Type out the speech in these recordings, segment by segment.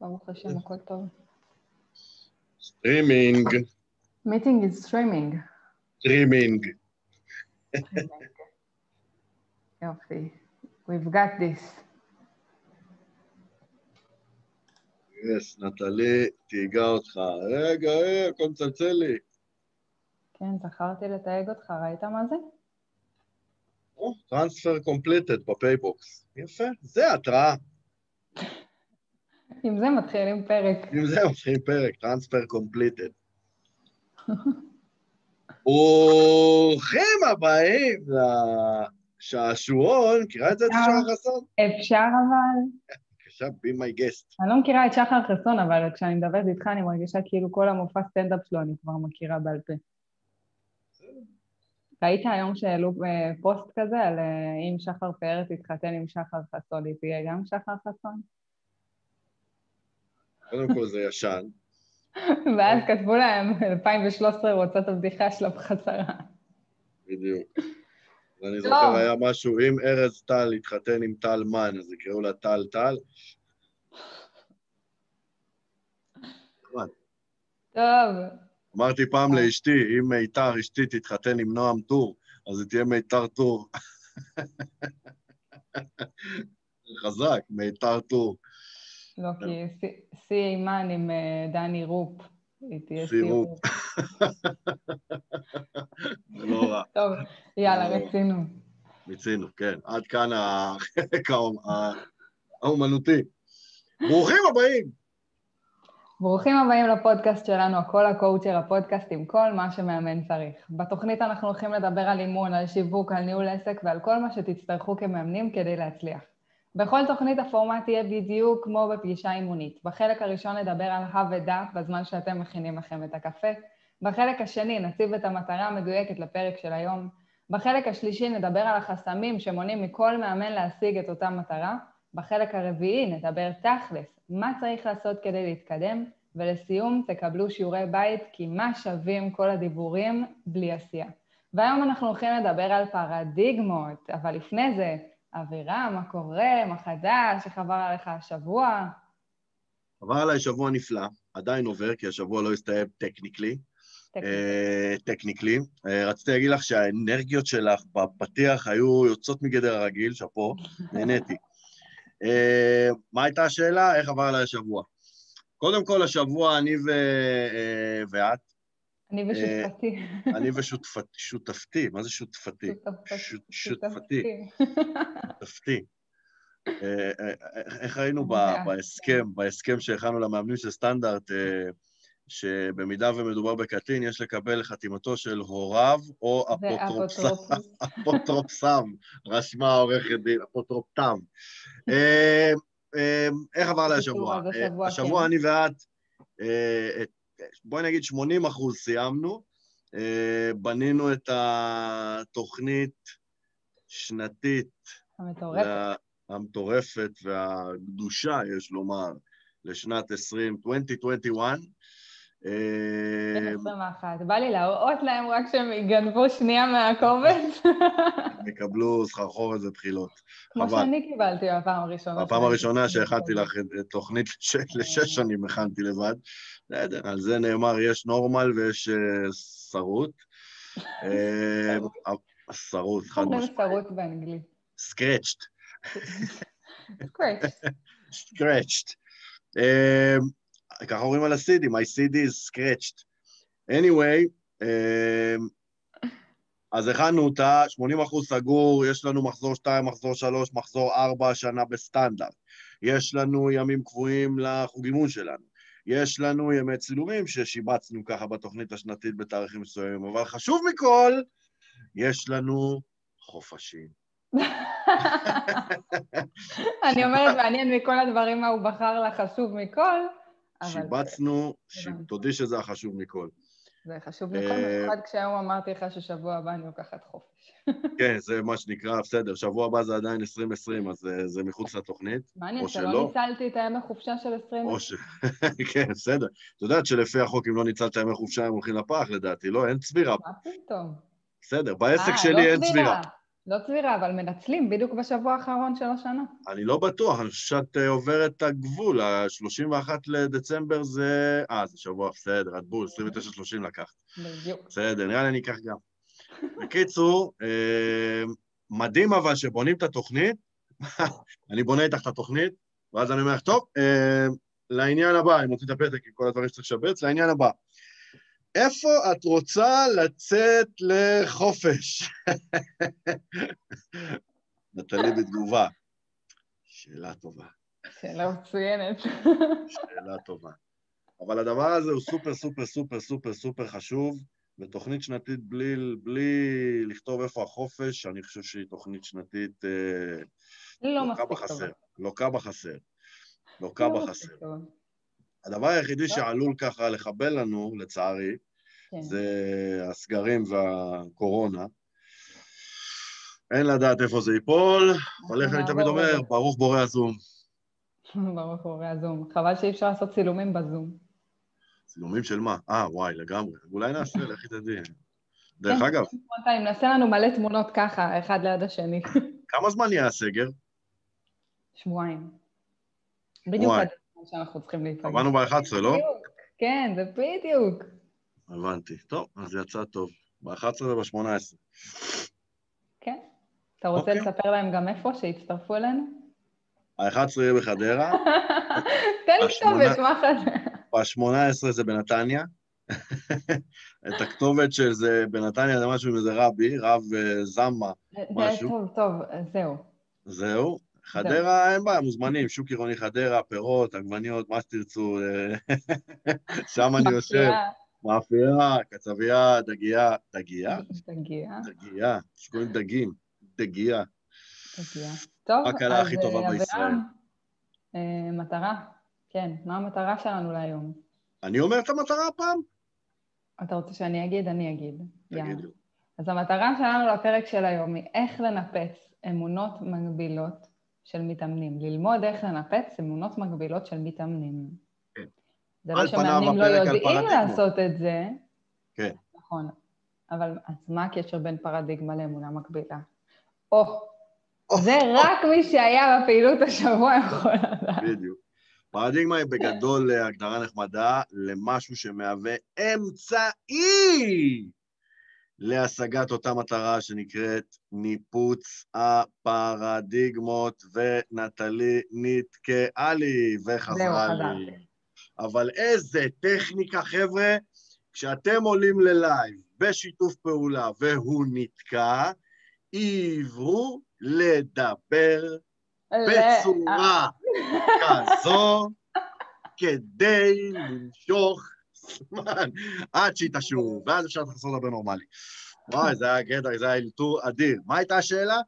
ברוך השם, הכל טוב. Streaming, Meeting is streaming. Streaming. יופי. We've got this. Yes, נטלי, תייגה אותך. רגע, רגע, הכל מצלצל לי. כן, זכרתי לתייג אותך, ראית מה זה? Transfer completed ב PayBox. יפה, זה התראה. עם זה מתחילים פרק. עם זה מתחילים פרק, transfer completed. ברוכים הבאים לשעשועון, מכירה את זה, את שחר חסון? אפשר אבל? בבקשה, be my guest. אני לא מכירה את שחר חסון, אבל כשאני מדברת איתך אני מרגישה כאילו כל המופע סטנדאפ שלו אני כבר מכירה בעל פה. ראית היום שהעלו אה, פוסט כזה על אה, אם שחר פאר תתחתן עם שחר חסון, היא תהיה גם שחר חסון? קודם כל זה ישן. ואז כתבו להם, 2013 רוצה את הבדיחה שלה בחזרה. בדיוק. ואני טוב. זוכר, היה משהו, אם ארז טל התחתן עם טל מן, אז יקראו לה טל טל. טוב, אמרתי פעם לאשתי, אם מיתר אשתי תתחתן עם נועם טור, אז היא תהיה מיתר טור. חזק, מיתר טור. לא, כי שיא- שיא אימן עם אה, דני רופ. היא תהיה שיא שיא רופ. רופ. זה לא רע. טוב, יאללה, לא. רצינו. מיצינו, כן. עד כאן החלק האומנותי. ברוכים הבאים. ברוכים הבאים לפודקאסט שלנו, הכל הקואוצ'ר, הפודקאסט עם כל מה שמאמן צריך. בתוכנית אנחנו הולכים לדבר על אימון, על שיווק, על ניהול עסק ועל כל מה שתצטרכו כמאמנים כדי להצליח. בכל תוכנית הפורמט יהיה בדיוק כמו בפגישה אימונית. בחלק הראשון נדבר על הא ודא בזמן שאתם מכינים לכם את הקפה. בחלק השני נציב את המטרה המדויקת לפרק של היום. בחלק השלישי נדבר על החסמים שמונעים מכל מאמן להשיג את אותה מטרה. בחלק הרביעי נדבר תכלס, מה צריך לעשות כדי להתקדם, ולסיום תקבלו שיעורי בית, כי מה שווים כל הדיבורים בלי עשייה. והיום אנחנו הולכים לדבר על פרדיגמות, אבל לפני זה, אבירם, מה קורה, מה חדש, איך עבר עליך השבוע? עבר עליי שבוע נפלא, עדיין עובר, כי השבוע לא הסתיים טכניקלי. אה, טכניקלי. אה, רציתי להגיד לך שהאנרגיות שלך בפתיח היו יוצאות מגדר הרגיל, שאפו, נהניתי. אה, מה הייתה השאלה? איך עבר עליי השבוע? קודם כל, השבוע אני ו... אה, ואת, אני ושותפתי. אני ושותפתי, מה זה שותפתי? שות- שותפתי, שותפתי. אה, אה, איך ראינו. בהסכם, בהסכם שהכנו למאמנים של סטנדרט, אה, שבמידה ומדובר בקטין, יש לקבל חתימתו של הוריו או אפוטרופסם. רשמה עורכת דין, אפוטרופטם. אה, אה, איך עבר לה השבוע? אה, השבוע כן. אני ואת, אה, את- בואי נגיד 80 אחוז סיימנו, אה, בנינו את התוכנית שנתית המטורפת. המטורפת והקדושה, יש לומר, לשנת 20, 2021. אה, בן 21. בא לי להראות להם רק שהם יגנבו שנייה מהקובץ, יקבלו סחרחורת ובחילות. כמו. שאני קיבלתי בפעם הראשונה. בפעם. הראשונה שהכנתי לך תוכנית לש- לשש שנים הכנתי לבד. בסדר, על זה נאמר, יש נורמל ויש אה, שרוט. אה, שרוט, חד משמעית. שרוט באנגלית. scratched. קרייט. scratched. ככה אומרים על ה-CD, my CD is scratched. anyway, um, אז הכנו אותה, 80 אחוז סגור, יש לנו מחזור 2, מחזור 3, מחזור 4 השנה בסטנדרט. יש לנו ימים קבועים לחוג אימון שלנו. יש לנו ימי צילומים ששיבצנו ככה בתוכנית השנתית בתאריכים מסוימים, אבל חשוב מכל, יש לנו חופשים. אני אומרת, מעניין מכל הדברים מה הוא בחר לה חשוב מכל, שיבצנו, ש... תודי שזה החשוב מכל. זה חשוב אה, במיוחד כשהיום אמרתי לך ששבוע הבא אני לוקחת חופש. כן, זה מה שנקרא, בסדר, שבוע הבא זה עדיין 2020, אז זה, זה מחוץ לתוכנית. מעניין או שלא שלא. ניצלתי את הימי חופשה של 20... או ש... כן, בסדר. את יודעת שלפי החוק, אם לא ניצלת ימי חופשה, הם הולכים לפח, לדעתי, לא? אין צבירה. מה פתאום? בסדר, בעסק אה, שלי לא אין צבירה. לא צבירה, אבל מנצלים בדיוק בשבוע האחרון של השנה. אני לא בטוח, אני חושב שאת אה, עוברת את הגבול, ה-31 לדצמבר זה... אה, זה שבוע, בסדר, את בול, 29-30 לקחת. בדיוק. בסדר, נראה לי אני אקח גם. בקיצור, אה, מדהים אבל שבונים את התוכנית, אני בונה איתך את התוכנית, ואז אני אומר לך, טוב, אה, לעניין הבא, אני מוציא את הפתק עם כל הדברים שצריך לשבץ, לעניין הבא. איפה את רוצה לצאת לחופש? נטלי בתגובה. שאלה טובה. שאלה מצוינת. שאלה טובה. אבל הדבר הזה הוא סופר סופר סופר סופר סופר חשוב, ותוכנית שנתית בלי, בלי לכתוב איפה החופש, אני חושב שהיא תוכנית שנתית אה, לא לוקה מספיק בחסר. טובה. לוקה בחסר. לוקה לא בחסר. מספיק טובה. הדבר היחידי. שעלול ככה לחבל לנו, לצערי, כן. זה הסגרים והקורונה. אין לדעת איפה זה ייפול, אבל איך אני נעבור תמיד אומר. ברוך בורא הזום. ברוך קורא הזום. חבל שאי אפשר לעשות צילומים בזום. צילומים של מה? אה, וואי, לגמרי. אולי נעשה, לכי תדעי. דרך כן. אגב, פרונטיים, נעשה לנו מלא תמונות ככה, אחד ליד השני. כמה זמן יהיה הסגר? שבועיים. בדיוק. עד שאנחנו צריכים להיפגש. קבענו ב-11, לא? בדיוק. כן, זה בדיוק. הבנתי. טוב, אז יצא טוב. ב-11 וב-18. כן. אתה רוצה אוקיי. לספר להם גם איפה, שיצטרפו אלינו? ה-11 יהיה בחדרה, תן לי כתובת, מה חדש? ב-18 זה בנתניה. את הכתובת של זה בנתניה זה משהו עם איזה רבי, רב אה, זמה, משהו. טוב, טוב, זהו. זהו. חדרה, אין בעיה, מוזמנים, שוק עירוני חדרה, פירות, עגבניות, מה שתרצו, שם אני יושב. מאפייה, קצבייה, דגייה, דגייה? תגיע, דגייה, שקוראים דגים, דגייה. תגיע. טוב, הכי אז, טובה אה, בישראל. אבירם, אה, מטרה, כן, מה המטרה שלנו להיום? אני אומר את המטרה הפעם? אתה רוצה שאני אגיד? אני אגיד. תגידי. אז המטרה שלנו לפרק של היום היא איך לנפץ אמונות מגבילות של מתאמנים. ללמוד איך לנפץ אמונות מגבילות של מתאמנים. כן. זה לא שמאמנים לא יודעים. לעשות את זה. כן. נכון. אבל אז מה הקשר בין פרדיגמה לאמונה מקבילה? או, זה רק מי שהיה בפעילות השבוע יכול לדעת. בדיוק. פרדיגמה היא בגדול הגדרה נחמדה למשהו שמהווה אמצעי להשגת אותה מטרה שנקראת ניפוץ הפרדיגמות, ונטלי נתקעה לי וחזרה לי. אבל איזה טכניקה, חבר'ה, כשאתם עולים ללייב בשיתוף פעולה והוא נתקע, עברו לדבר בצורה כזו כדי למשוך זמן עד שהיא תשוב, ואז אפשר לחזור לדבר נורמלי. וואי, זה היה קטע, זה היה אלתור אדיר. מה הייתה השאלה?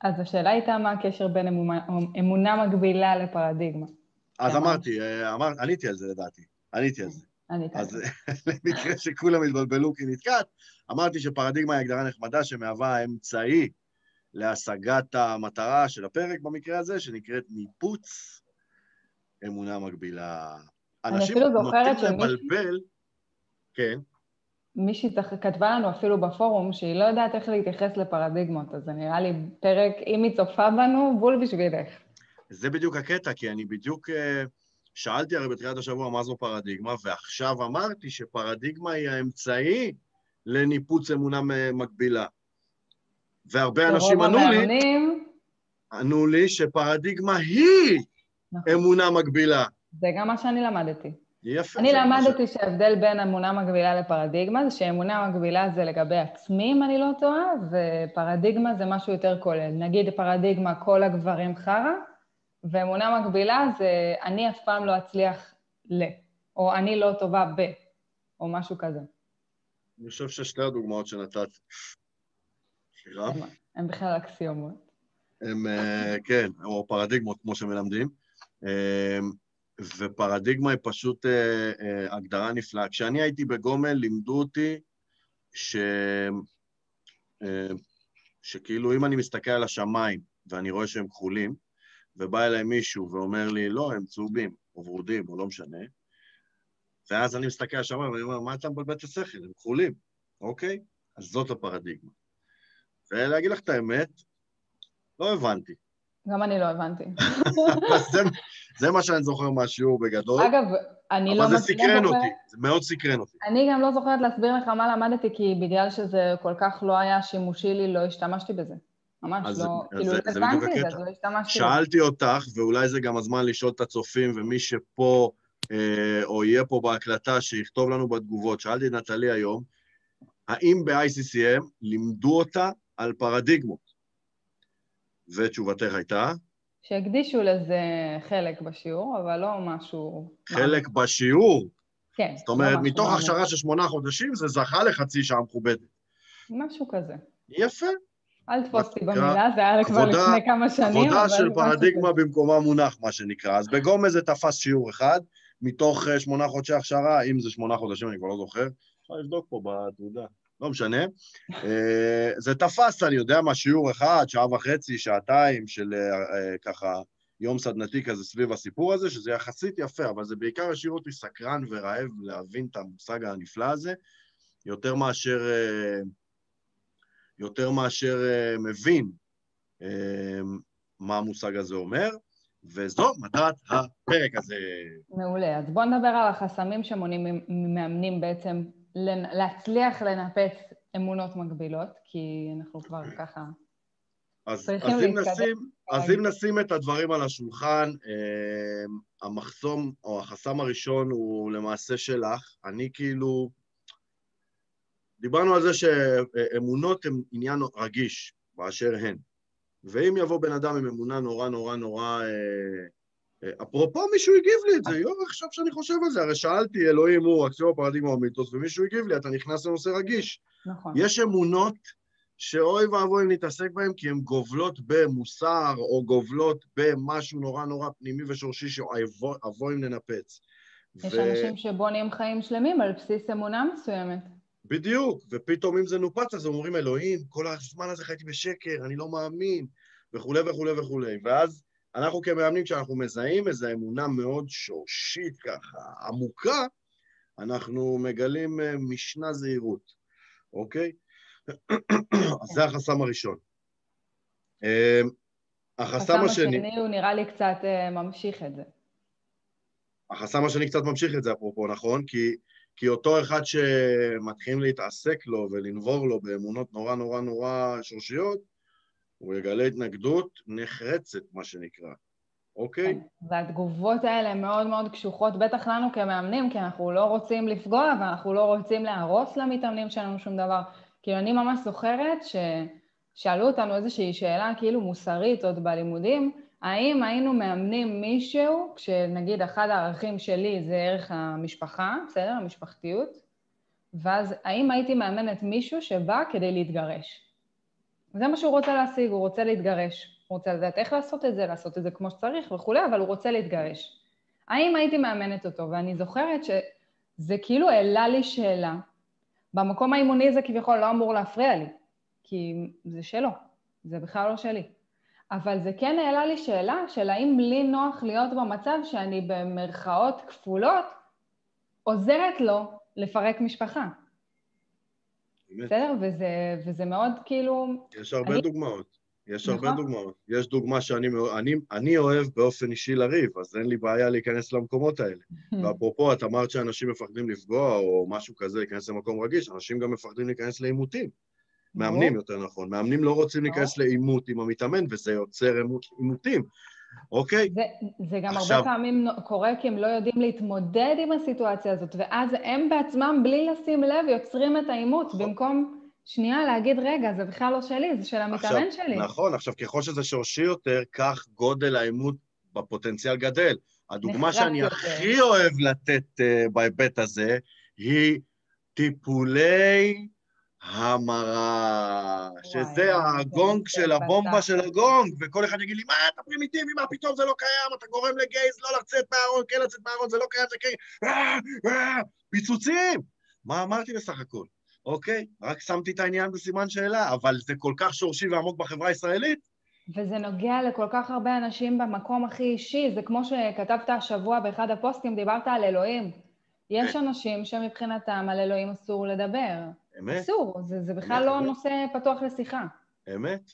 אז השאלה הייתה מה הקשר בין אמונה, אמונה מקבילה לפרדיגמה. אז אמרתי, אה, אמר, עניתי על זה לדעתי, עניתי על זה. אז למקרה שכולם התבלבלו כי נתקעת, אמרתי שפרדיגמה היא הגדרה נחמדה שמהווה אמצעי להשגת המטרה של הפרק במקרה הזה, שנקראת ניפוץ אמונה מקבילה. אני אנשים נוטים לבלבל, כן, מישהי כתבה לנו אפילו בפורום שהיא לא יודעת איך להתייחס לפרדיגמות, אז זה נראה לי פרק, אם היא צופה בנו, בול בשבילך. זה בדיוק הקטע, כי אני בדיוק אה, שאלתי הרי בתחילת השבוע מה זו פרדיגמה, ועכשיו אמרתי שפרדיגמה היא האמצעי לניפוץ אמונה מקבילה. והרבה אנשים ענו לי, ענו לי שפרדיגמה היא נכון, אמונה מקבילה. זה גם מה שאני למדתי. יפה. אני מה ש- למדתי שההבדל בין אמונה מקבילה לפרדיגמה זה שאמונה מקבילה זה לגבי עצמי, אם אני לא טועה, ופרדיגמה זה משהו יותר כולל. נגיד פרדיגמה, כל הגברים חרא, ואמונה מקבילה זה אני אף פעם לא אצליח ל, או אני לא טובה ב, או משהו כזה. אני חושב ששתי הדוגמאות שנתת, סליחה, הם- הם בכלל אקסיומות. הם, אה, כן, או פרדיגמות, כמו שמלמדים. ופרדיגמה היא פשוט אה, אה, הגדרה נפלאה. כשאני הייתי בגומל, לימדו אותי ש... אה, שכאילו אם אני מסתכל על השמיים ואני רואה שהם כחולים, ובא אליי מישהו ואומר לי, לא, הם צהובים, או ורודים, או לא משנה, ואז אני מסתכל על השמיים ואני אומר, מה אתה מבלבל את השכל? הם כחולים, אוקיי? אז זאת הפרדיגמה. ולהגיד לך את האמת, לא הבנתי. גם אני לא הבנתי. זה, זה מה שאני זוכר מהשיעור בגדול. אגב, אני לא... אבל זה סקרן אותי, זה מאוד סקרן אותי. אני גם לא זוכרת להסביר לך מה למדתי, כי בגלל שזה כל כך לא היה שימושי לי, לא השתמשתי בזה. ממש אז לא, אז כאילו, זה- לא זה בדיוק הקטע. לא השתמשתי בזה. שאלתי אותך, ואולי זה גם הזמן לשאול את הצופים, ומי שפה, אה, או יהיה פה בהקלטה, שיכתוב לנו בתגובות. שאלתי את נטלי היום, האם ב-ICCM לימדו אותה על פרדיגמות? ותשובתך הייתה, שהקדישו לזה חלק בשיעור, אבל לא משהו... חלק בשיעור. כן. זאת אומרת, לא מתוך. הכשרה של שמונה חודשים, זה זכה לחצי שעה מכובדת. משהו כזה. יפה. אל תתפוס אותי במילה, זה היה כבר לפני כמה שנים, עבודה של פרדיגמה. במקומה מונח, מה שנקרא. אז בגומה זה תפס שיעור אחד, מתוך אה, שמונה חודשי הכשרה, אם זה שמונה חודשים, אני כבר לא זוכר. אפשר לבדוק פה בתעודה. לא משנה. אה, זה תפס, אני יודע מה, שיעור אחד, שעה וחצי, שעתיים של אה, אה, ככה יום סדנתי כזה סביב הסיפור הזה, שזה יחסית יפה, אבל זה בעיקר השאיר אותי סקרן ורעב להבין את המושג הנפלא הזה, יותר מאשר, יותר מאשר מבין מה המושג הזה אומר, וזו מטרת הפרק הזה. מעולה. אז בואו נדבר על החסמים שמונעים ממאמנים בעצם להצליח לנפץ אמונות מגבילות, כי אנחנו כבר ככה... אז, אז, אם. נשים, אז אם נשים את הדברים על השולחן, אה, המחסום או החסם הראשון הוא למעשה שלך. אני כאילו... דיברנו על זה שאמונות הן עניין רגיש באשר הן. ואם יבוא בן אדם עם אמונה נורא נורא נורא... אה, אפרופו, מישהו הגיב לי את זה, יואו, עכשיו שאני חושב על זה, הרי שאלתי, אלוהים הוא אקסיום הפרדיגמה או מיתוס, ומישהו הגיב לי, אתה נכנס לנושא רגיש. נכון. יש אמונות שאוי ואבוי אם נתעסק בהן, כי הן גובלות במוסר, או גובלות במשהו נורא נורא פנימי ושורשי שאבוי אם ננפץ. יש אנשים שבונים חיים שלמים על בסיס אמונה מסוימת. בדיוק, ופתאום אם זה נופץ, אז אומרים, אלוהים, כל הזמן הזה חייתי בשקר, אני לא מאמין, וכולי וכולי וכולי. ואז אנחנו כמאמנים, כשאנחנו מזהים איזו אמונה מאוד שורשית ככה, עמוקה, אנחנו מגלים אה, משנה זהירות, אוקיי? אז זה החסם הראשון. אה, החסם השני, השני הוא נראה לי קצת אה, ממשיך את זה. החסם השני קצת ממשיך את זה, אפרופו, נכון? כי, כי אותו אחד שמתחילים להתעסק לו ולנבור לו באמונות נורא נורא נורא שורשיות, הוא יגלה התנגדות נחרצת, מה שנקרא, אוקיי? כן. והתגובות האלה מאוד מאוד קשוחות, בטח לנו כמאמנים, כי אנחנו לא רוצים לפגוע ואנחנו לא רוצים להרוס למתאמנים שלנו שום דבר. כאילו, אני ממש זוכרת ששאלו אותנו איזושהי שאלה כאילו מוסרית עוד בלימודים, האם היינו מאמנים מישהו, כשנגיד אחד הערכים שלי זה ערך המשפחה, בסדר? המשפחתיות, ואז האם הייתי מאמנת מישהו שבא כדי להתגרש? זה מה שהוא רוצה להשיג, הוא רוצה להתגרש. הוא רוצה לדעת איך לעשות את זה, לעשות את זה כמו שצריך וכולי, אבל הוא רוצה להתגרש. האם הייתי מאמנת אותו? ואני זוכרת שזה כאילו העלה לי שאלה. במקום האימוני זה כביכול לא אמור להפריע לי, כי זה שלו, זה בכלל לא שלי. אבל זה כן העלה לי שאלה של האם לי נוח להיות במצב שאני במרכאות כפולות עוזרת לו לפרק משפחה. באמת. בסדר? וזה, וזה מאוד כאילו... יש הרבה אני- דוגמאות. יש נכון. הרבה דוגמאות. יש דוגמה שאני אני, אני אוהב באופן אישי לריב, אז אין לי בעיה להיכנס למקומות האלה. ואפרופו, את אמרת שאנשים מפחדים לפגוע, או משהו כזה, להיכנס למקום רגיש, אנשים גם מפחדים להיכנס לעימותים. מאמנים, יותר נכון. מאמנים לא רוצים להיכנס לעימות עם המתאמן, וזה יוצר עימות- עימותים, אוקיי? זה, זה גם עכשיו- הרבה פעמים קורה כי הם לא יודעים להתמודד עם הסיטואציה הזאת, ואז הם בעצמם, בלי לשים לב, יוצרים את העימות, נכון. במקום שנייה להגיד, רגע, זה בכלל לא שלי, זה של המתאמן שלי. נכון, עכשיו ככל שזה שורשי יותר, כך גודל העימות בפוטנציאל גדל. הדוגמה שאני יותר. הכי אוהב לתת uh, בהיבט הזה, היא טיפולי המרה, שזה הגונג של הבומבה. של הגונג, וכל אחד יגיד לי, מה אתה פרימיטיבי, מה פתאום זה לא קיים, אתה גורם לגייז לא לצאת מהארון, כן לצאת מהארון, זה לא קיים, זה קיים, אה, אה, פיצוצים! מה אמרתי בסך הכל? אוקיי? רק שמתי את העניין בסימן שאלה, אבל זה כל כך שורשי ועמוק בחברה הישראלית, וזה נוגע לכל כך הרבה אנשים במקום הכי אישי, זה כמו שכתבת השבוע באחד הפוסטים, דיברת על אלוהים. יש כן. אנשים שמבחינתם על אלוהים אסור לדבר. אמת? אסור, זה, זה בכלל אמת, לא אמת. נושא פתוח לשיחה. אמת?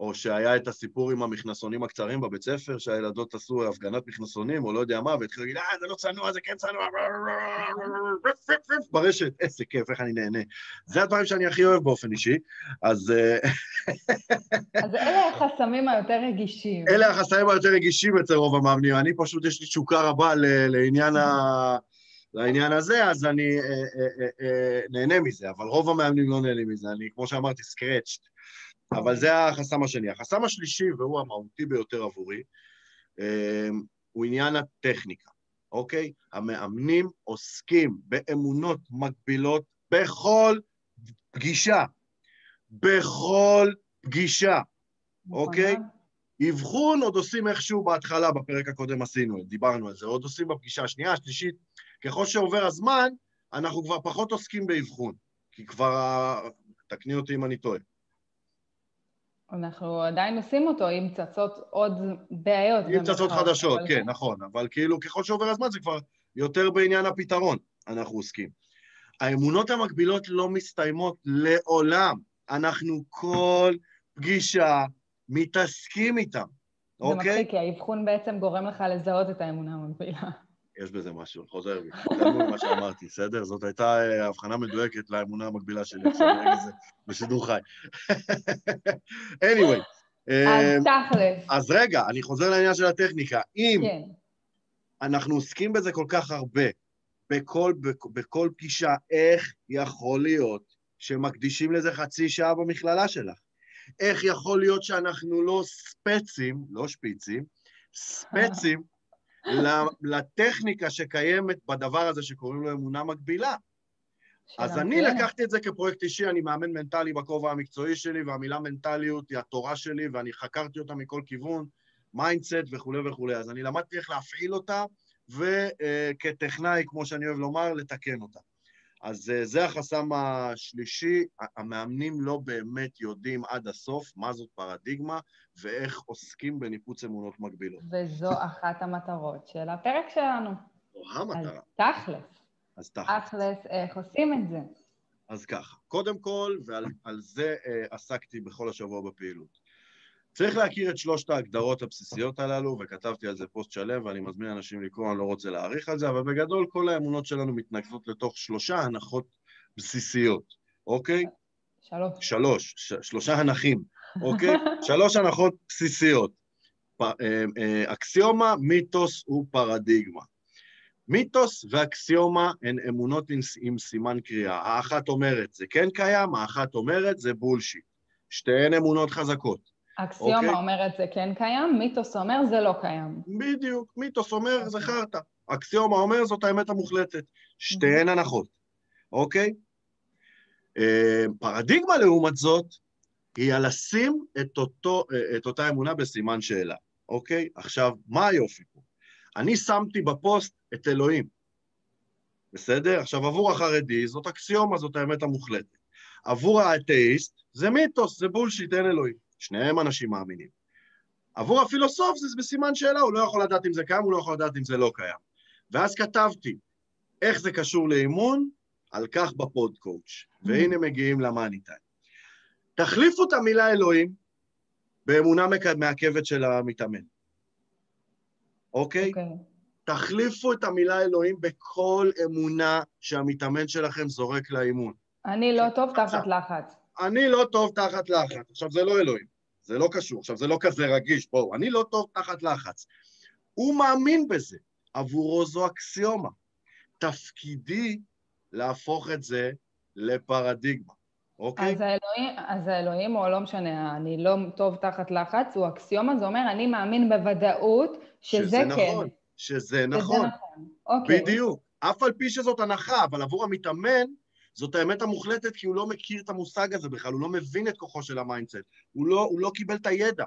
או שהיה את הסיפור עם המכנסונים הקצרים בבית ספר, שהילדות עשו הפגנת מכנסונים, או לא יודע מה, והתחילו להגיד, אה, זה לא צנוע, זה כן צנוע, ברשת, איזה כיף, איך אני נהנה. זה הדברים שאני הכי אוהב באופן אישי, אז... אה, אז אלה החסמים היותר רגישים. אלה החסמים היותר רגישים אצל רוב המאמנים. אני פשוט, יש לי תשוקה רבה לעניין ה... לעניין הזה, אז אני אה, אה, אה, נהנה מזה, אבל רוב המאמנים לא נהנים מזה, אני, כמו שאמרתי, סקרצ'ט. אבל זה החסם השני. החסם השלישי, והוא המהותי ביותר עבורי, הוא עניין הטכניקה, אוקיי? המאמנים עוסקים באמונות מקבילות בכל פגישה. בכל פגישה, נכון. אוקיי? אבחון עוד עושים איכשהו בהתחלה, בפרק הקודם עשינו, דיברנו על זה, עוד עושים בפגישה השנייה, השלישית. ככל שעובר הזמן, אנחנו כבר פחות עוסקים באבחון, כי כבר... תקני אותי אם אני טועה. אנחנו עדיין עושים אותו אם צצות עוד בעיות. אם צצות חדשות, כן, כן, נכון. אבל כאילו, ככל שעובר הזמן זה כבר יותר בעניין הפתרון אנחנו עוסקים. האמונות המקבילות לא מסתיימות לעולם. אנחנו כל פגישה מתעסקים איתם, אוקיי? זה מצחיק, כי האבחון בעצם גורם לך לזהות את האמונה המקבילה. יש בזה משהו, חוזר בי, תלמוד מה שאמרתי, בסדר? זאת הייתה אה, הבחנה מדויקת לאמונה המקבילה שלי זה בשידור חי. anyway. אז אה, תכל'ס. אז רגע, אני חוזר לעניין של הטכניקה. אם כן. אנחנו עוסקים בזה כל כך הרבה, בכל, בכל פגישה, איך יכול להיות שמקדישים לזה חצי שעה במכללה שלך? איך יכול להיות שאנחנו לא ספצים, לא שפיצים, ספצים לטכניקה שקיימת בדבר הזה שקוראים לו אמונה מקבילה. אז אני לקחתי את זה כפרויקט אישי, אני מאמן מנטלי בכובע המקצועי שלי, והמילה מנטליות היא התורה שלי, ואני חקרתי אותה מכל כיוון, mindset וכולי וכולי. אז אני למדתי איך להפעיל אותה, וכטכנאי, כמו שאני אוהב לומר, לתקן אותה. אז אה, זה החסם השלישי, המאמנים לא באמת יודעים עד הסוף מה זאת פרדיגמה ואיך עוסקים בניפוץ אמונות מגבילות. וזו אחת המטרות של הפרק שלנו. זו המטרה. אז תכלס. אז תכלס. תכלס, איך עושים את זה? אז ככה, קודם כל, ועל זה אה, עסקתי בכל השבוע בפעילות. צריך להכיר את שלושת ההגדרות הבסיסיות הללו, וכתבתי על זה פוסט שלם, ואני מזמין אנשים לקרוא, אני לא רוצה להאריך על זה, אבל בגדול כל האמונות שלנו מתנקזות לתוך שלושה הנחות בסיסיות, אוקיי? שלוש. שלוש, ש- שלושה הנחים, אוקיי? שלוש הנחות בסיסיות. פ- אה, אה, אקסיומה, מיתוס ופרדיגמה. מיתוס ואקסיומה הן אמונות עם, עם סימן קריאה. האחת אומרת זה כן קיים, האחת אומרת זה בולשיט. שתיהן אמונות חזקות. אקסיומה אוקיי? אומרת זה כן קיים, מיתוס אומר זה לא קיים. בדיוק, מיתוס אומר זה. חרטא. אקסיומה אומר זאת האמת המוחלטת. שתיהן אוקיי. הנחות, אוקיי? אה, פרדיגמה לעומת זאת, היא על לשים את, אותו, אה, את אותה אמונה בסימן שאלה, אוקיי? עכשיו, מה היופי פה? אני שמתי בפוסט את אלוהים, בסדר? עכשיו, עבור החרדי זאת אקסיומה, זאת האמת המוחלטת. עבור האתאיסט זה מיתוס, זה בולשיט, אין אלוהים. שניהם אנשים מאמינים. עבור הפילוסוף זה בסימן שאלה, הוא לא יכול לדעת אם זה קיים, הוא לא יכול לדעת אם זה לא קיים. ואז כתבתי, איך זה קשור לאימון? על כך בפוד קואוץ'. והנה מגיעים ל money time. תחליפו את המילה אלוהים באמונה מעכבת של המתאמן, אוקיי? Okay? אוקיי. Okay. תחליפו את המילה אלוהים בכל אמונה שהמתאמן שלכם זורק לאימון. אני לא טוב תחת לחץ. אני לא טוב תחת לחץ. עכשיו, זה לא אלוהים, זה לא קשור, עכשיו, זה לא כזה רגיש, בואו, אני לא טוב תחת לחץ. הוא מאמין בזה, עבורו זו אקסיומה. תפקידי להפוך את זה לפרדיגמה, אוקיי? אז האלוהים, אז האלוהים, או לא משנה, אני לא טוב תחת לחץ, הוא אקסיומה, זה אומר, אני מאמין בוודאות שזה, שזה כן. נכון, שזה נכון. שזה נכון, אוקיי. בדיוק. אף על פי שזאת הנחה, אבל עבור המתאמן, זאת האמת המוחלטת, כי הוא לא מכיר את המושג הזה בכלל, הוא לא מבין את כוחו של ה mindset, הוא לא, הוא לא קיבל את הידע.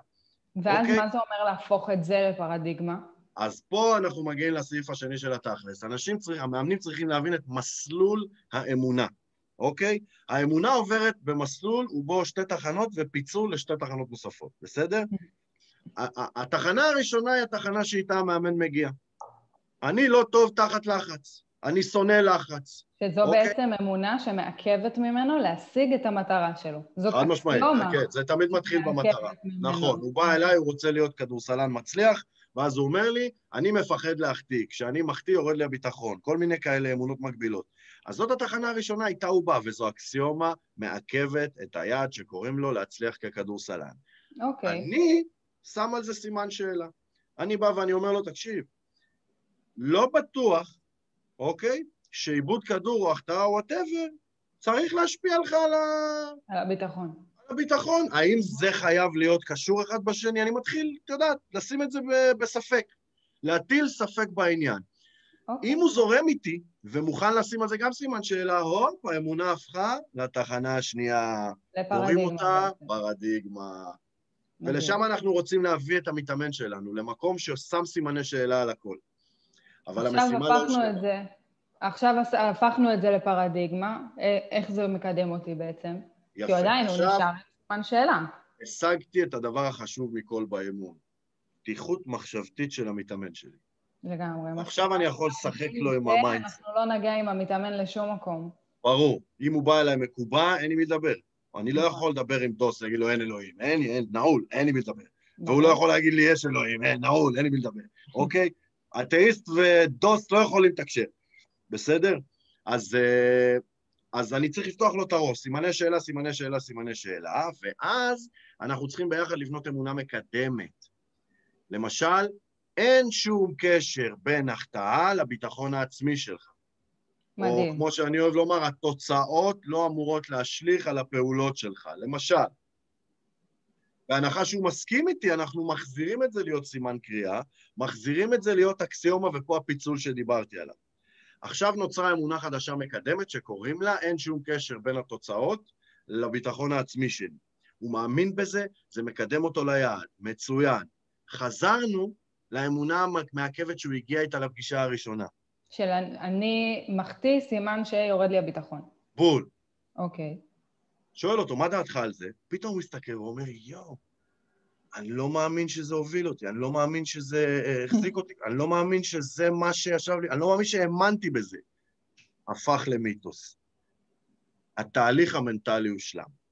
ואז אוקיי? מה זה אומר להפוך את זה לפרדיגמה? אז פה אנחנו מגיעים לסעיף השני של התכלס. אנשים צריכים, המאמנים צריכים להבין את מסלול האמונה, אוקיי? האמונה עוברת במסלול ובו שתי תחנות ופיצול לשתי תחנות נוספות, בסדר? התחנה הראשונה היא התחנה שאיתה המאמן מגיע. אני לא טוב תחת לחץ. אני שונא לחץ. שזו אוקיי. בעצם אמונה שמעכבת ממנו להשיג את המטרה שלו. זאת חד משמעית. כן, זה תמיד מתחיל במטרה. ממנו. נכון, הוא בא אליי, הוא רוצה להיות כדורסלן מצליח, ואז הוא אומר לי, אני מפחד להחטיא, כשאני מחטיא יורד לי הביטחון, כל מיני כאלה אמונות מגבילות. אז זאת התחנה הראשונה, איתה הוא בא, וזו אקסיומה מעכבת את היעד שקוראים לו להצליח ככדורסלן. אוקיי. אני שם על זה סימן שאלה. אני בא ואני אומר לו, תקשיב, לא בטוח, אוקיי, שאיבוד כדור או החטאה או whatever, צריך להשפיע לך על, ה... על הביטחון. על הביטחון. האם זה חייב להיות קשור אחד בשני? אני מתחיל, את יודעת, לשים את זה בספק. להטיל ספק בעניין. אוקיי. אם הוא זורם איתי ומוכן לשים על זה גם סימן שאלה, הופ, האמונה הפכה לתחנה השנייה. קוראים לפרדיגמה. אותה בעצם. פרדיגמה. ולשם אנחנו רוצים להביא את המתאמן שלנו, למקום ששם סימני שאלה על הכל. אבל המשימה לא הפכנו הושלמה. את זה, עכשיו הפכנו את זה לפרדיגמה, אה, איך זה מקדם אותי בעצם? כי הוא עדיין, הוא נשאר סימן שאלה. השגתי את הדבר החשוב מכל באימון, פתיחות מחשבתית של המתאמן שלי. לגמרי. עכשיו אני יכול לשחק לו עם זה ה mindset. אנחנו לא נגיע עם המתאמן לשום מקום. ברור, אם הוא בא אליי מקובע, אין עם מי לדבר. אני לא נכון. יכול לדבר עם דוס, להגיד לו אין אלוהים, אין אין, נעול, אין עם מי לדבר. והוא לא יכול להגיד לי יש אלוהים, אין, נעול, אין עם מי לדבר, אוקיי? אתאיסט ודוס לא יכולים לתקשר, בסדר? אז, אה, אז אני צריך לפתוח לו את הראש, סימני שאלה, סימני שאלה, סימני שאלה, ואז אנחנו צריכים ביחד לבנות אמונה מקדמת. למשל, אין שום קשר בין החטאה לביטחון העצמי שלך. או מדהים. כמו שאני אוהב לומר, התוצאות לא אמורות להשליך על הפעולות שלך. למשל, בהנחה שהוא מסכים איתי, אנחנו מחזירים את זה להיות סימן קריאה, מחזירים את זה להיות אקסיומה, ופה הפיצול שדיברתי עליו. עכשיו נוצרה אמונה חדשה מקדמת שקוראים לה אין שום קשר בין התוצאות לביטחון העצמי שלי. הוא מאמין בזה, זה מקדם אותו ליעד, מצוין. חזרנו לאמונה המעכבת שהוא הגיע איתה לפגישה הראשונה. של אני מחטיא סימן שיורד לי הביטחון. בול. אוקיי. שואל אותו, מה דעתך על זה? פתאום הוא מסתכל ואומר, יואו, אני לא מאמין שזה הוביל אותי, אני לא מאמין שזה אה, החזיק אותי, אני לא מאמין שזה מה שישב לי, אני לא מאמין שהאמנתי בזה. הפך למיתוס. התהליך המנטלי הושלם.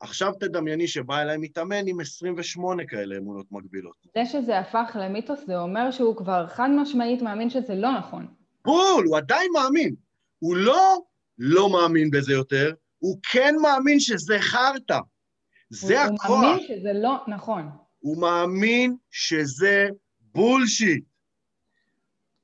עכשיו תדמייני שבא אליי מתאמן עם 28 כאלה אמונות מקבילות. זה שזה הפך למיתוס, זה אומר שהוא כבר חד משמעית מאמין שזה לא נכון. בול, הוא עדיין מאמין. הוא לא לא מאמין בזה יותר, הוא כן מאמין שזה חרטא. זה הוא, הכוח. הוא מאמין שזה לא נכון. הוא מאמין שזה בולשיט,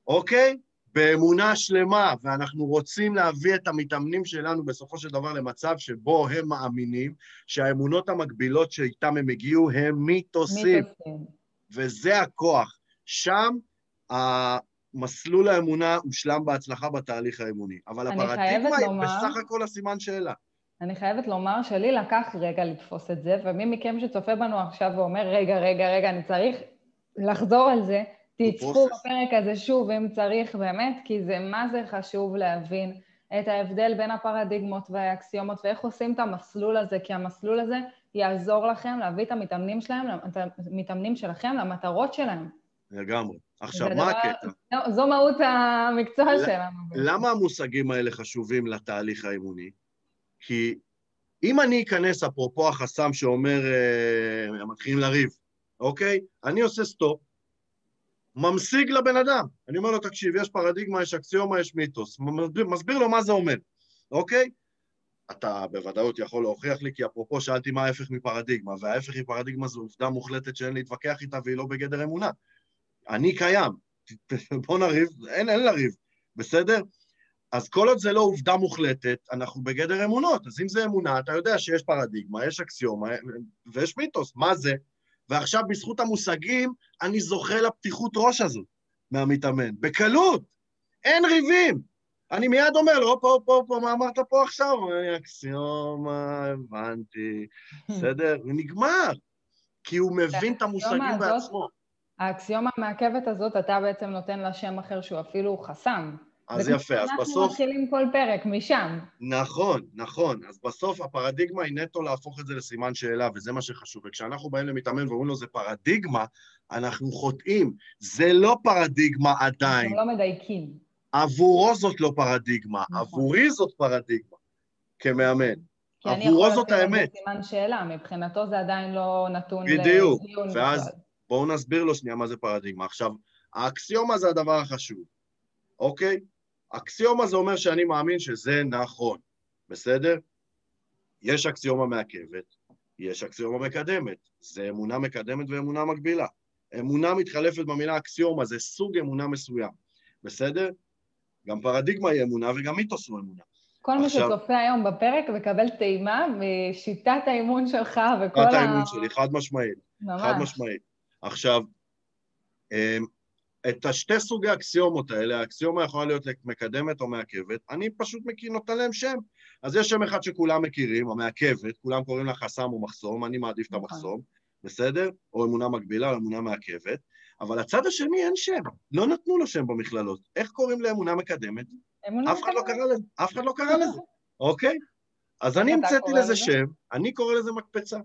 אוקיי? באמונה שלמה, ואנחנו רוצים להביא את המתאמנים שלנו בסופו של דבר למצב שבו הם מאמינים שהאמונות המקבילות שאיתם הם הגיעו הם מיתוסים, מיתוסים. וזה הכוח. שם המסלול האמונה הושלם בהצלחה בתהליך האמוני, אבל הפרדיגמה היא לומר- בסך הכל הסימן שאלה. אני חייבת לומר שלי לקח רגע לתפוס את זה, ומי מכם שצופה בנו עכשיו ואומר, רגע, רגע, רגע, אני צריך לחזור על זה, תצפו. בפרק הזה שוב אם צריך באמת, כי זה מה זה חשוב להבין את ההבדל בין הפרדיגמות והאקסיומות ואיך עושים את המסלול הזה, כי המסלול הזה יעזור לכם להביא את המתאמנים שלהם, את המתאמנים שלכם למטרות שלהם. לגמרי. עכשיו, מה הקטע? זו- זו מהות המקצוע שלנו. למה המושגים האלה חשובים לתהליך האימוני? כי אם אני אכנס, אפרופו החסם שאומר, אה, מתחילים לריב, אוקיי? אני עושה stop, ממשיג לבן אדם. אני אומר לו, תקשיב, יש פרדיגמה, יש אקסיומה, יש מיתוס. מסביר, מסביר לו מה זה אומר, אוקיי? אתה בוודאות יכול להוכיח לי, כי אפרופו שאלתי מה ההפך מפרדיגמה, וההפך מפרדיגמה זו עובדה מוחלטת שאין להתווכח איתה והיא לא בגדר אמונה. אני קיים, בוא נריב, אין, אין לריב, בסדר? אז כל עוד זה לא עובדה מוחלטת, אנחנו בגדר אמונות. אז אם זה אמונה, אתה יודע שיש פרדיגמה, יש אקסיומה ויש מיתוס. מה זה? ועכשיו בזכות המושגים, אני זוכה לפתיחות ראש הזאת מהמתאמן. בקלות, אין ריבים. אני מיד אומר לו, הופה, הופה, הופה, מה אמרת פה עכשיו? הוא אומר לי, אקסיומה, הבנתי, בסדר? ונגמר. כי הוא מבין את המושגים בעצמו. האקסיומה המעכבת הזאת, אתה בעצם נותן לה שם אחר שהוא אפילו חסם. אז יפה, אז בסוף... מתחילים כל פרק, משם. נכון, נכון. אז בסוף הפרדיגמה היא נטו להפוך את זה לסימן שאלה, וזה מה שחשוב. וכשאנחנו באים למתאמן ואומרים לו זה פרדיגמה, אנחנו חוטאים. זה לא פרדיגמה עדיין. אנחנו לא מדייקים. עבורו זאת לא פרדיגמה, נכון. עבורי זאת פרדיגמה, כמאמן. כי אני עבורו יכול זאת לשים את זה האמת. סימן שאלה, מבחינתו זה עדיין לא נתון בדיוק, לדיון ואז בכלל. בואו נסביר לו שנייה מה זה פרדיגמה. עכשיו, האקסיומה זה הדבר החשוב, אוקיי? אקסיומה זה אומר שאני מאמין שזה נכון, בסדר? יש אקסיומה מעכבת, יש אקסיומה מקדמת. זה אמונה מקדמת ואמונה מקבילה. אמונה מתחלפת במילה אקסיומה, זה סוג אמונה מסוים, בסדר? גם פרדיגמה היא אמונה וגם מיתוס הוא אמונה. כל מי עכשיו- שצופה היום בפרק מקבל טעימה משיטת האימון שלך וכל ה... האמון שלי, חד משמעית. חד ממש. משמעית. עכשיו, אמ, את השתי סוגי האקסיומות האלה, האקסיומה יכולה להיות מקדמת או מעכבת, אני פשוט מכיר, נותן להם שם. אז יש שם אחד שכולם מכירים, המעכבת, כולם קוראים לה חסם או מחסום, אני מעדיף את נכון. המחסום, בסדר? או אמונה מקבילה או אמונה מעכבת, אבל לצד השני אין שם, לא נתנו לו שם במכללות. איך קוראים לאמונה מקדמת? אמונה אף אחד לא. קרא לזה, אף אחד לא קרא לזה, אוקיי? אז אני המצאתי לזה? שם, אני קורא לזה מקפצה.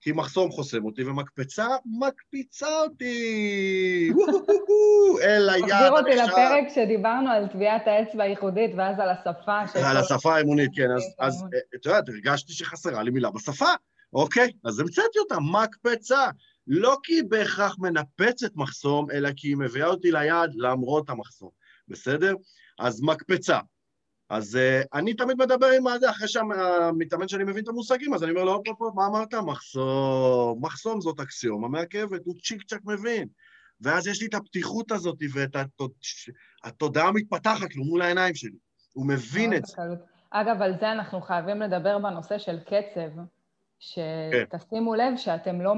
כי מחסום חוסם אותי, ומקפצה מקפיצה אותי! אל היד מחזיר אותי עכשיו. לפרק שדיברנו על טביעת האצבע הייחודית ואז על השפה. על השפה האמונית, כן, אז, אז האמון. אה, את יודעת, הרגשתי שחסרה לי מילה בשפה, אוקיי? אז המצאתי אותה, מקפצה. לא כי היא בהכרח מנפצת מחסום, אלא כי היא מביאה אותי ליעד למרות המחסום, בסדר? אז מקפצה. אז uh, אני תמיד מדבר עם הזה, אחרי שהמתאמן שלי מבין את המושגים, אז אני אומר לו, הופ, הופ, מה אמרת? מחסום. מחסום זאת אקסיומה מעכבת, הוא צ'יק צ'אק מבין. ואז יש לי את הפתיחות הזאת ואת התוד... התודעה המתפתחת לו מול העיניים שלי. הוא מבין את זה. אגב, על זה אנחנו חייבים לדבר בנושא של קצב. שתשימו לב שאתם לא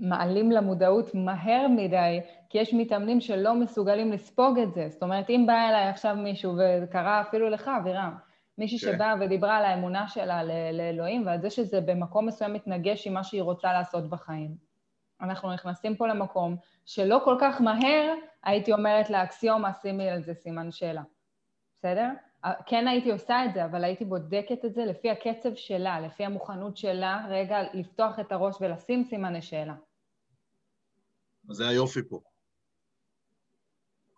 מעלים למודעות מהר מדי, כי יש מתאמנים שלא מסוגלים לספוג את זה. זאת אומרת, אם בא אליי עכשיו מישהו, וקרה אפילו לך, אבירם, מישהי כן. שבאה ודיברה על האמונה שלה לאלוהים, ועל זה שזה במקום מסוים מתנגש עם מה שהיא רוצה לעשות בחיים. אנחנו נכנסים פה למקום שלא כל כך מהר הייתי אומרת לאקסיומה, שימי על זה סימן שאלה. בסדר? כן הייתי עושה את זה, אבל הייתי בודקת את זה לפי הקצב שלה, לפי המוכנות שלה, רגע, לפתוח את הראש ולשים סימני שאלה. אז זה היופי פה.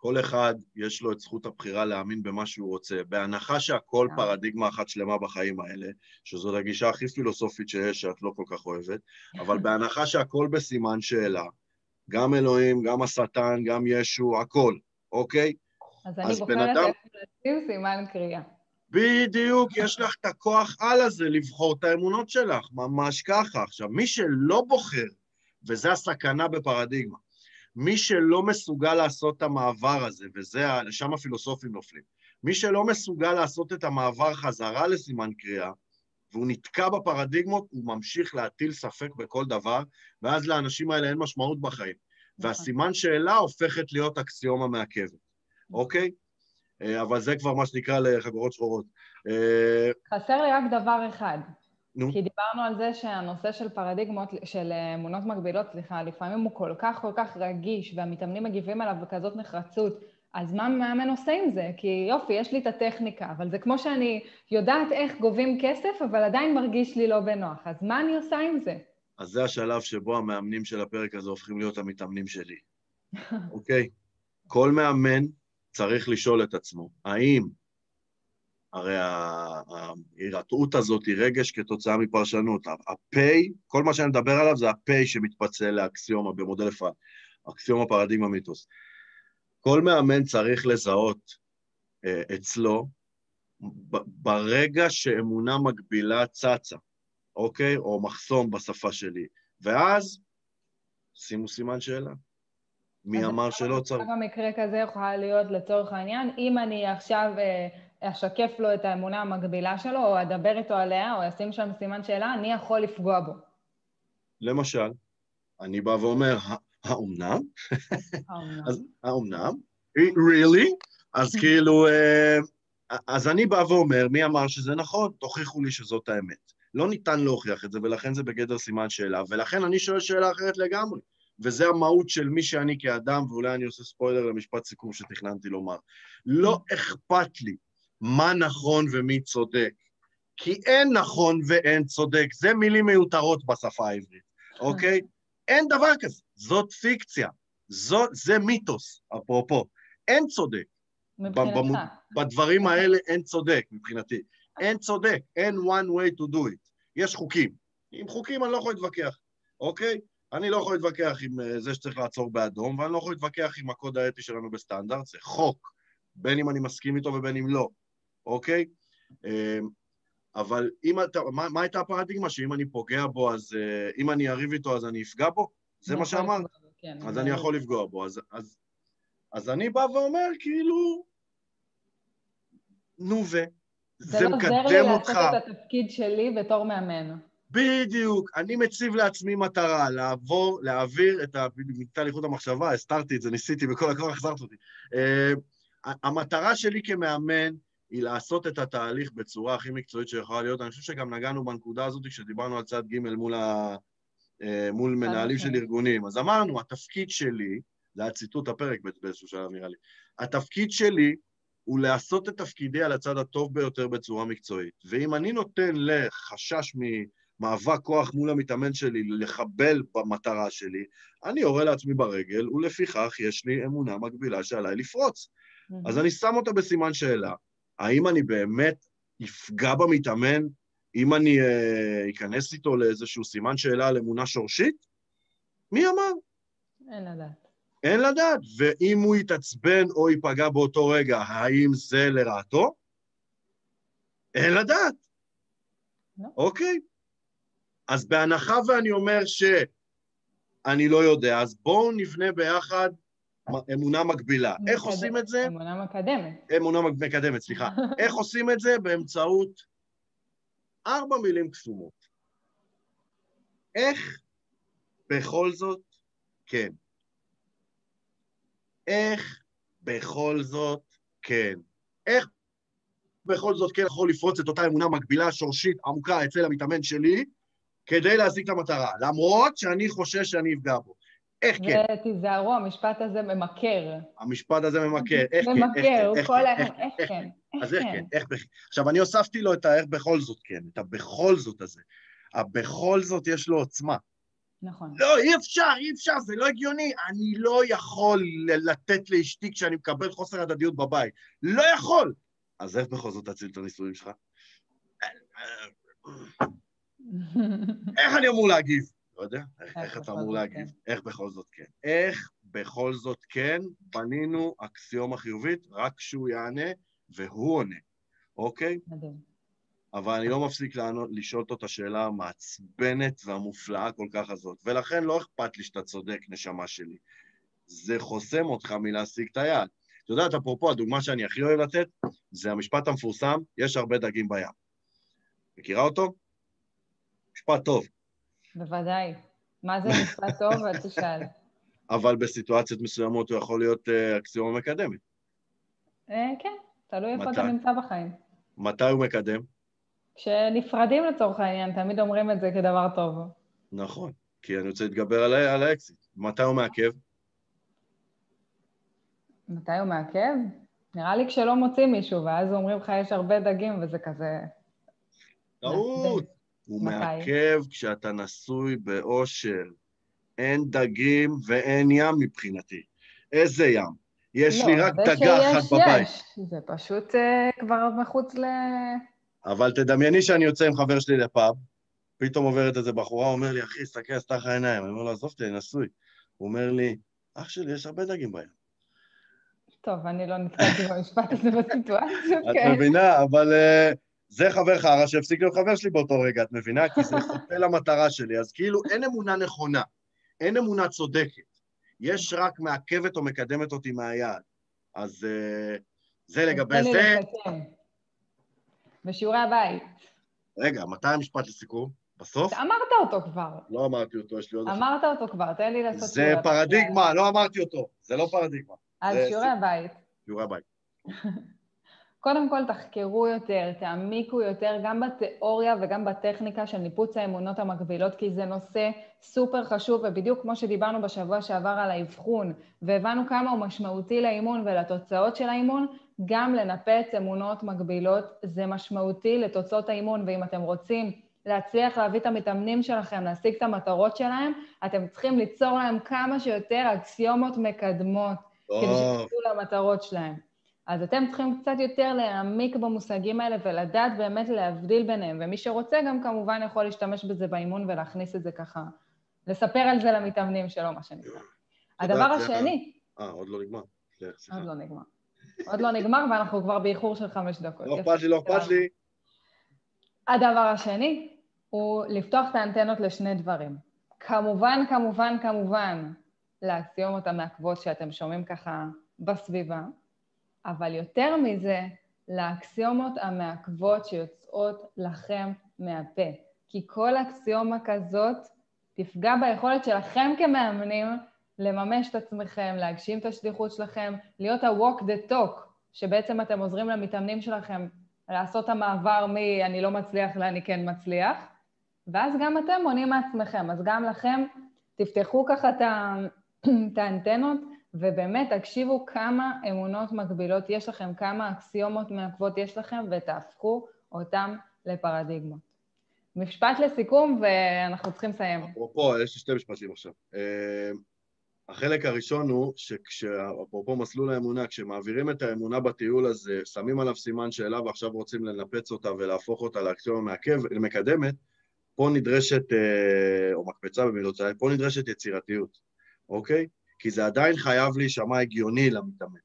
כל אחד יש לו את זכות הבחירה להאמין במה שהוא רוצה, בהנחה שהכל כן. פרדיגמה אחת שלמה בחיים האלה, שזאת הגישה הכי פילוסופית שיש, שאת לא כל כך אוהבת, אבל בהנחה שהכל בסימן שאלה, גם אלוהים, גם השטן, גם ישו, הכל, אוקיי? אז אני אז בוחרת בן אדם- לשים סימן קריאה. בדיוק, יש לך את הכוח על הזה לבחור את האמונות שלך, ממש ככה. עכשיו, מי שלא בוחר, וזו הסכנה בפרדיגמה, מי שלא מסוגל לעשות את המעבר הזה, וזה, לשם הפילוסופים נופלים, מי שלא מסוגל לעשות את המעבר חזרה לסימן קריאה, והוא נתקע בפרדיגמות, הוא ממשיך להטיל ספק בכל דבר, ואז לאנשים האלה אין משמעות בחיים. נכון. והסימן שאלה הופכת להיות אקסיומה מעכבת, אוקיי? אה, אבל זה כבר מה שנקרא לחגורות שחורות. אה, חסר לי רק דבר אחד. נו. כי דיברנו על זה שהנושא של פרדיגמות, של אה, אמונות מקבילות, סליחה, לפעמים הוא כל כך כל כך רגיש, והמתאמנים מגיבים עליו בכזאת נחרצות, אז מה מאמן עושה עם זה? כי יופי, יש לי את הטכניקה, אבל זה כמו שאני יודעת איך גובים כסף, אבל עדיין מרגיש לי לא בנוח. אז מה אני עושה עם זה? אז זה השלב שבו המאמנים של הפרק הזה הופכים להיות המתאמנים שלי, אוקיי? כל מאמן צריך לשאול את עצמו, האם, הרי ההירתעות הזאת היא רגש כתוצאה מפרשנות. ה-pay, כל מה שאני מדבר עליו זה ה-pay שמתפצל לאקסיומה במודל אפרת, אקסיומה פרדיגמה מיתוס. כל מאמן צריך לזהות אה, אצלו, ברגע שאמונה מקבילה צצה, אוקיי? או מחסום בשפה שלי. ואז, שימו סימן שאלה. מי אמר שלא צריך? במקרה כזה יכולה להיות לצורך העניין, אם אני עכשיו אה, אשקף לו את האמונה המקבילה שלו, או אדבר איתו עליה, או אשים שם סימן שאלה, אני יכול לפגוע בו. למשל, אני בא ואומר, "ה- האומנם? האומנם? אז האומנם? really? אז כאילו, אה, אז אני בא ואומר, מי אמר שזה נכון? תוכיחו לי שזאת האמת. לא ניתן להוכיח את זה, ולכן זה בגדר סימן שאלה, ולכן אני שואל שאלה אחרת לגמרי. וזה המהות של מי שאני כאדם, ואולי אני עושה ספוילר למשפט סיכום שתכננתי לומר. לא אכפת לי מה נכון ומי צודק, כי אין נכון ואין צודק. זה מילים מיותרות בשפה העברית, אוקיי? אין דבר כזה, זאת פיקציה. זאת, זה מיתוס, אפרופו. אין צודק. מבחינתך. בדברים האלה אין צודק, מבחינתי. אין צודק, אין one way to do it. יש חוקים. עם חוקים אני לא יכול להתווכח, אוקיי? אני לא יכול להתווכח עם אה, זה שצריך לעצור באדום, ואני לא יכול להתווכח עם הקוד האתי שלנו בסטנדרט, זה חוק, בין אם אני מסכים איתו ובין אם לא, אוקיי? אמ, אבל אם אתה, מה, מה הייתה הפרדיגמה? שאם אני פוגע בו, אז אה, אם אני אריב איתו, אז אני אפגע בו? זה מה שאמרת? כן, אז אני יכול לפגוע בו. אז, אז, אז אני בא ואומר, כאילו, נו ו... זה, זה מקדם אותך. זה לא עוזר לי לעשות את התפקיד שלי בתור מאמן. בדיוק. אני מציב לעצמי מטרה, לעבור, להעביר את ה... מקטע לאיכות המחשבה, הסתרתי את זה, ניסיתי, בכל הכוח החזרת אותי. Uh, המטרה שלי כמאמן היא לעשות את התהליך בצורה הכי מקצועית שיכולה להיות. אני חושב שגם נגענו בנקודה הזאת כשדיברנו על צד ג' מול, ה... uh, מול מנהלים של ארגונים. אז אמרנו, התפקיד שלי, זה היה ציטוט הפרק באיזשהו שלב נראה לי, התפקיד שלי הוא לעשות את תפקידי על הצד הטוב ביותר בצורה מקצועית. ואם אני נותן לחשש ממאבק כוח מול המתאמן שלי לחבל במטרה שלי, אני יורה לעצמי ברגל, ולפיכך יש לי אמונה מקבילה שעליי לפרוץ. אז אני שם אותה בסימן שאלה. האם אני באמת אפגע במתאמן אם אני uh, אכנס איתו לאיזשהו סימן שאלה על אמונה שורשית? מי אמר? אין לדעת. אין לדעת. ואם הוא יתעצבן או ייפגע באותו רגע, האם זה לרעתו? אין לדעת. לא. אוקיי. אז בהנחה ואני אומר שאני לא יודע, אז בואו נבנה ביחד אמונה מקבילה. מקד... איך עושים את זה? אמונה מקדמת. אמונה מקדמת, סליחה. איך עושים את זה? באמצעות ארבע מילים קסומות. איך בכל זאת כן. איך בכל זאת כן? איך בכל זאת כן יכול לפרוץ את אותה אמונה מקבילה, שורשית, עמוקה אצל המתאמן שלי, כדי להשיג את המטרה, למרות שאני חושש שאני אפגע בו. איך כן? ותיזהרו, המשפט הזה ממכר. המשפט הזה ממכר, איך כן? ממכר, הוא כל ה... איך כן? אז איך כן? איך בכ... עכשיו, אני הוספתי לו את האיך בכל זאת כן, את הבכל זאת הזה. הבכל זאת יש לו עוצמה. נכון. לא, אי אפשר, אי אפשר, זה לא הגיוני. אני לא יכול לתת לאשתי כשאני מקבל חוסר הדדיות בבית. לא יכול! אז איך בכל זאת תציל את הנישואים שלך? איך אני אמור להגיב? לא יודע, איך אתה אמור להגיב? כן. איך בכל זאת כן? איך בכל זאת כן בנינו אקסיומה חיובית רק כשהוא יענה והוא עונה, אוקיי? מדהים. אבל אני לא מפסיק לענות, לשאול אותו את השאלה המעצבנת והמופלאה כל כך הזאת. ולכן לא אכפת לי שאתה צודק, נשמה שלי. זה חוסם אותך מלהשיג את היעד. את יודעת, אפרופו, הדוגמה שאני הכי אוהב לתת, זה המשפט המפורסם, יש הרבה דגים בים. מכירה אותו? משפט טוב. בוודאי. מה זה משפט טוב? אל תשאל. אבל בסיטואציות מסוימות הוא יכול להיות אה, אקסיומה מקדמת. אה, כן, תלוי איפה אתה נמצא בחיים. מתי הוא מקדם? כשנפרדים לצורך העניין, תמיד אומרים את זה כדבר טוב. נכון, כי אני רוצה להתגבר על, על האקסיט. מתי הוא מעכב? מתי הוא מעכב? נראה לי כשלא מוצאים מישהו, ואז אומרים לך יש הרבה דגים, וזה כזה... טעות. הוא מתי? מעכב כשאתה נשוי באושר. אין דגים ואין ים מבחינתי. איזה ים? יש לא, לי רק דגה אחת בבית. יש, זה פשוט uh, כבר מחוץ ל... אבל תדמייני שאני יוצא עם חבר שלי לפאב, פתאום עוברת איזה בחורה, אומר לי, אחי, סתכל, עשתה לך עיניים. אני אומר לו, עזוב אותי, אני נשוי. הוא אומר לי, אח שלי, יש הרבה דגים בים. טוב, אני לא נתקלתי במשפט הזה בסיטואציה, כן. את מבינה, אבל uh, זה חבר חרא שהפסיק להיות חבר שלי באותו רגע, את מבינה? כי זה חוטא למטרה שלי. אז כאילו, אין אמונה נכונה, אין אמונה צודקת. יש רק מעכבת או מקדמת אותי מהיעד. אז uh, זה לגבי זה. בשיעורי הבית. רגע, מתי המשפט לסיכום? בסוף? אמרת אותו כבר. לא אמרתי אותו, יש לי עוד אחד. אמרת אותו כבר, תן לי לעשות... זה פרדיגמה, לא אמרתי אותו. זה לא פרדיגמה. אז שיעורי הבית. שיעורי הבית. קודם כל תחקרו יותר, תעמיקו יותר גם בתיאוריה וגם בטכניקה של ניפוץ האמונות המקבילות, כי זה נושא סופר חשוב, ובדיוק כמו שדיברנו בשבוע שעבר על האבחון, והבנו כמה הוא משמעותי לאימון ולתוצאות של האימון, גם לנפץ אמונות מקבילות זה משמעותי לתוצאות האימון, ואם אתם רוצים להצליח להביא את המתאמנים שלכם, להשיג את המטרות שלהם, אתם צריכים ליצור להם כמה שיותר אקסיומות מקדמות, כדי שיגיעו למטרות שלהם. אז אתם צריכים קצת יותר להעמיק במושגים האלה ולדעת באמת להבדיל ביניהם, ומי שרוצה גם כמובן יכול להשתמש בזה באימון ולהכניס את זה ככה, לספר על זה למתאמנים שלו, מה שנקרא. הדבר השני... אה, עוד לא נגמר. עוד לא נגמר. עוד לא נגמר, ואנחנו כבר באיחור של חמש דקות. לא אכפת לי, לא אכפת לי. הדבר השני הוא לפתוח את האנטנות לשני דברים. כמובן, כמובן, כמובן, לאקסיומות המעכבות שאתם שומעים ככה בסביבה, אבל יותר מזה, לאקסיומות המעכבות שיוצאות לכם מהפה. כי כל אקסיומה כזאת תפגע ביכולת שלכם כמאמנים לממש את עצמכם, להגשים את השליחות שלכם, להיות ה-walk the talk, שבעצם אתם עוזרים למתאמנים שלכם לעשות את המעבר מ"אני לא מצליח" ל"אני כן מצליח", ואז גם אתם עונים מעצמכם. אז גם לכם, תפתחו ככה את האנטנות, ובאמת תקשיבו כמה אמונות מקבילות יש לכם, כמה אקסיומות מעכבות יש לכם, ותהפכו אותם לפרדיגמות. משפט לסיכום, ואנחנו צריכים לסיים. אפרופו, יש לי שתי משפטים עכשיו. אה, החלק הראשון הוא שכשאפרופו מסלול האמונה, כשמעבירים את האמונה בטיול הזה, שמים עליו סימן שאלה ועכשיו רוצים לנפץ אותה ולהפוך אותה לאקסיומה מקדמת, פה נדרשת, אה, או מקפצה במילותיי, פה נדרשת יצירתיות, אוקיי? כי זה עדיין חייב להישמע הגיוני למתאמן.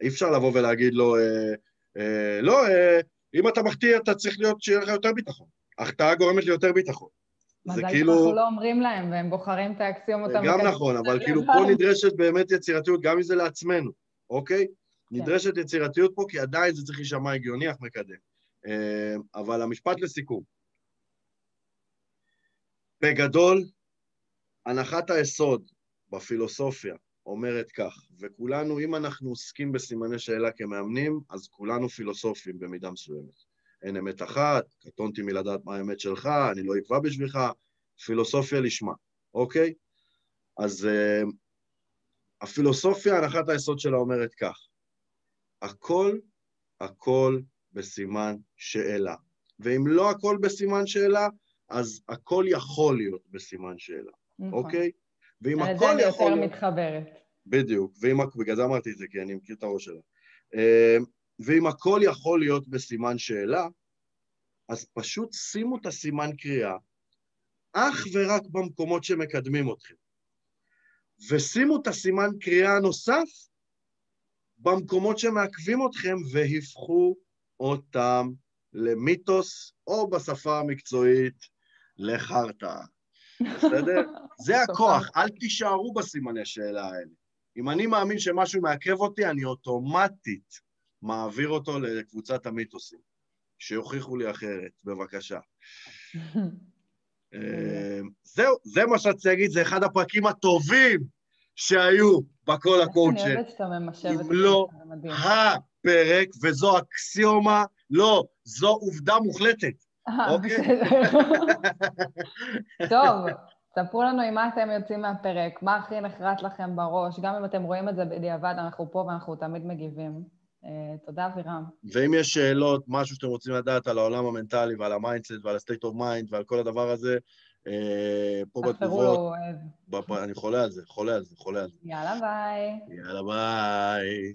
אי אפשר לבוא ולהגיד לו, אה, אה, לא, אה, אם אתה מחטיא, אתה צריך להיות, שיהיה לך יותר ביטחון. החטאה גורמת לי יותר ביטחון. זה כאילו... מזל שאנחנו לא אומרים להם, והם בוחרים את האקסיומות המקדמות. גם נכון, אבל כאילו פה נדרשת באמת יצירתיות, גם אם זה לעצמנו, אוקיי? כן. נדרשת יצירתיות פה, כי עדיין זה צריך להישמע הגיוני, אך מקדם. אה, אבל המשפט לסיכום. בגדול, הנחת היסוד בפילוסופיה אומרת כך, וכולנו, אם אנחנו עוסקים בסימני שאלה כמאמנים, אז כולנו פילוסופים במידה מסוימת. אין אמת אחת, קטונתי מלדעת מה האמת שלך, אני לא אקבע בשבילך, פילוסופיה לשמה, אוקיי? אז uh, הפילוסופיה, הנחת היסוד שלה אומרת כך, הכל, הכל בסימן שאלה. ואם לא הכל בסימן שאלה, אז הכל יכול להיות בסימן שאלה, נכון. אוקיי? ואם הכל יכול... להיות... יותר מתחברת. בדיוק, ואם... בגלל זה אמרתי את זה, כי אני מכיר את הראש שלה. אה, ואם הכל יכול להיות בסימן שאלה, אז פשוט שימו את הסימן קריאה אך ורק במקומות שמקדמים אתכם. ושימו את הסימן קריאה הנוסף במקומות שמעכבים אתכם והפכו אותם למיתוס, או בשפה המקצועית, לחרטא. בסדר? זה הכוח, אל תישארו בסימני שאלה האלה. אם אני מאמין שמשהו מעכב אותי, אני אוטומטית מעביר אותו לקבוצת המיתוסים. שיוכיחו לי אחרת, בבקשה. אה, זהו, זה מה שרציתי להגיד, זה אחד הפרקים הטובים שהיו בכל הקואוצ'ר. אני אוהבת שאתה ממשב את זה. אם לא הפרק, וזו אקסיומה, לא, זו עובדה מוחלטת. אה, אוקיי? טוב, ספרו לנו עם מה אתם יוצאים מהפרק, מה הכי נחרט לכם בראש, גם אם אתם רואים את זה בדיעבד, אנחנו פה ואנחנו תמיד מגיבים. אה, תודה, אבירם. ואם יש שאלות, משהו שאתם רוצים לדעת על העולם המנטלי ועל ה mindset ועל ה-state of mind ועל כל הדבר הזה, אה, פה בתגובות. אני חולה על זה, חולה על זה, חולה על זה. יאללה ביי. יאללה ביי.